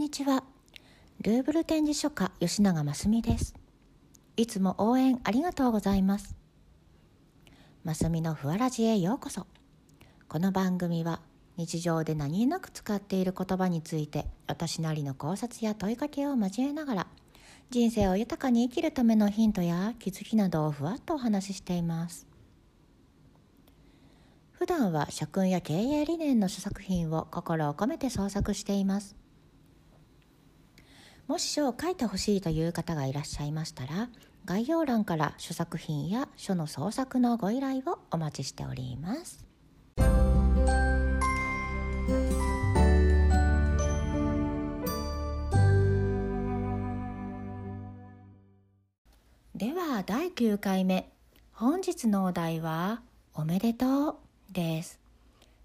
にちは。ルーブル展示書家吉永真澄です。いつも応援ありがとうございます。真澄のふわらじへようこそ。この番組は日常で何気なく使っている言葉について私なりの考察や問いかけを交えながら人生を豊かに生きるためのヒントや気づきなどをふわっとお話ししています。普段は社訓や経営理念の書作品を心を込めて創作しています。もし書を書いてほしいという方がいらっしゃいましたら概要欄から書作品や書の創作のご依頼をお待ちしております。では第9回目。本日のお題は「おめでとう」です。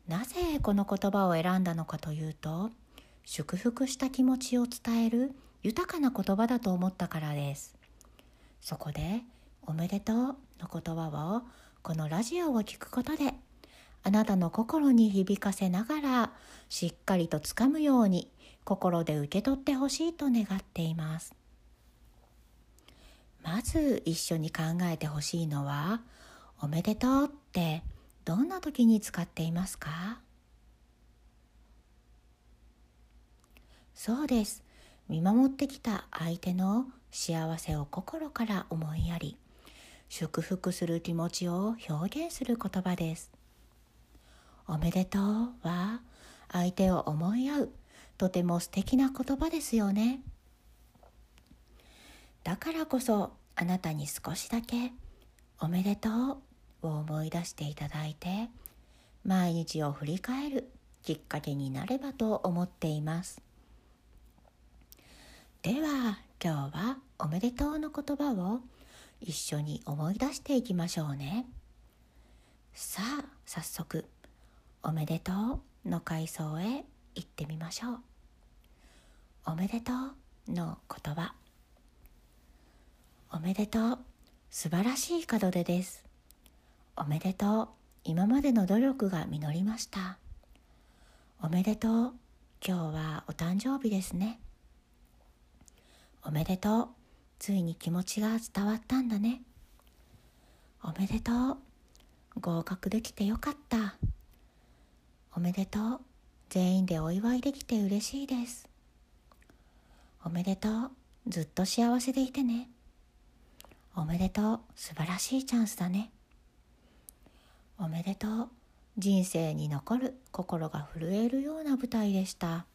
なぜこの言葉を選んだのかというと祝福した気持ちを伝える豊かな言葉だと思ったからです。そこで「おめでとう」の言葉をこのラジオを聴くことであなたの心に響かせながらしっかりとつかむように心で受け取ってほしいと願っています。まず一緒に考えてほしいのは「おめでとう」ってどんな時に使っていますか？そうです。見守ってきた相手の幸せを心から思いやり祝福する気持ちを表現する言葉です。おめでとうは相手を思い合うとても素敵な言葉ですよね。だからこそあなたに少しだけ「おめでとう」を思い出していただいて毎日を振り返るきっかけになればと思っています。では今日は「おめでとう」の言葉を一緒に思い出していきましょうね。さあ早速「おめでとう」の階層へ行ってみましょう。おめでとうの言葉。おめでとう素晴らしい門出です。おめでとう今までの努力が実りました。おめでとう今日はお誕生日ですね。おめでとう。ついに気持ちが伝わったんだね。おめでとう。合格できてよかった。おめでとう。全員でお祝いできて嬉しいです。おめでとう。ずっと幸せでいてね。おめでとう。素晴らしいチャンスだね。おめでとう。人生に残る。心が震えるような舞台でした。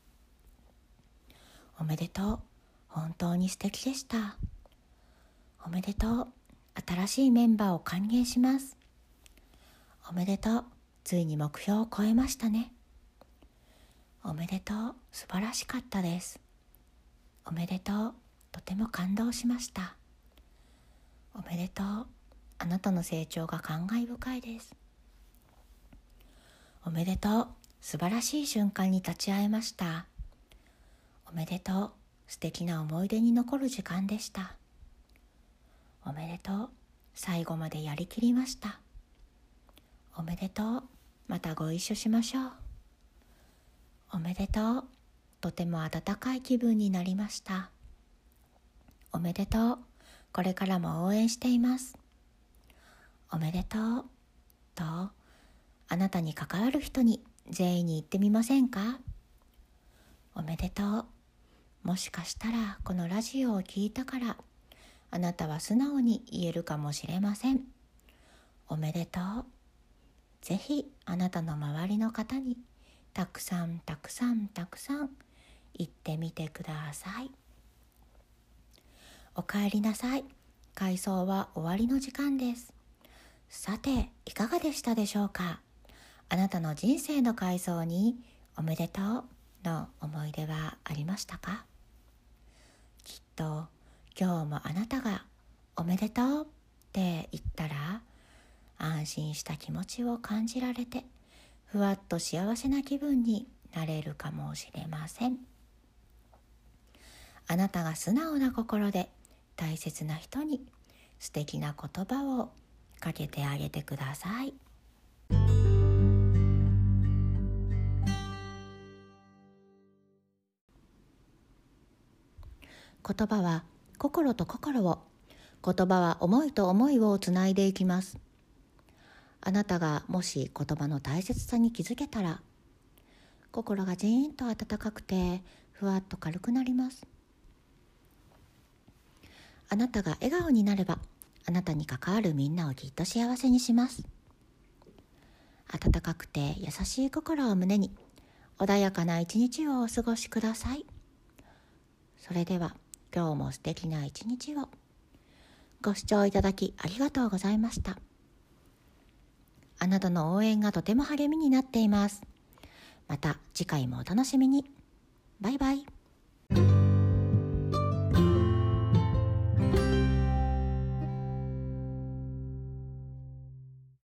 おめでとう。本当に素敵でした。おめでとう。新しいメンバーを歓迎します。おめでとう。ついに目標を超えましたね。おめでとう。素晴らしかったです。おめでとう。とても感動しました。おめでとう。あなたの成長が感慨深いです。おめでとう。素晴らしい瞬間に立ち会えました。おめでとう。素敵な思い出に残る時間でした。おめでとう。最後までやりきりました。おめでとう。またご一緒しましょう。おめでとう。とても温かい気分になりました。おめでとう。これからも応援しています。おめでとう。とあなたに関わる人に全員に言ってみませんか？おめでとう。もしかしたらこのラジオを聞いたからあなたは素直に言えるかもしれません。おめでとう。ぜひあなたの周りの方にたくさんたくさんたくさん言ってみてください。おかえりなさい。回想は終わりの時間です。さていかがでしたでしょうか？あなたの人生の回想におめでとうの思い出はありましたか？と今日もあなたがおめでとうって言ったら安心した気持ちを感じられてふわっと幸せな気分になれるかもしれませんあなたが素直な心で大切な人に素敵な言葉をかけてあげてください。言葉は心と心を言葉は思いと思いをつないでいきます。あなたがもし言葉の大切さに気づけたら心がジーンと温かくてふわっと軽くなります。あなたが笑顔になればあなたに関わるみんなをきっと幸せにします。温かくて優しい心を胸に穏やかな一日をお過ごしください。それでは今日も素敵な一日を。ご視聴いただきありがとうございました。あなたの応援がとても励みになっています。また次回もお楽しみに。バイバイ。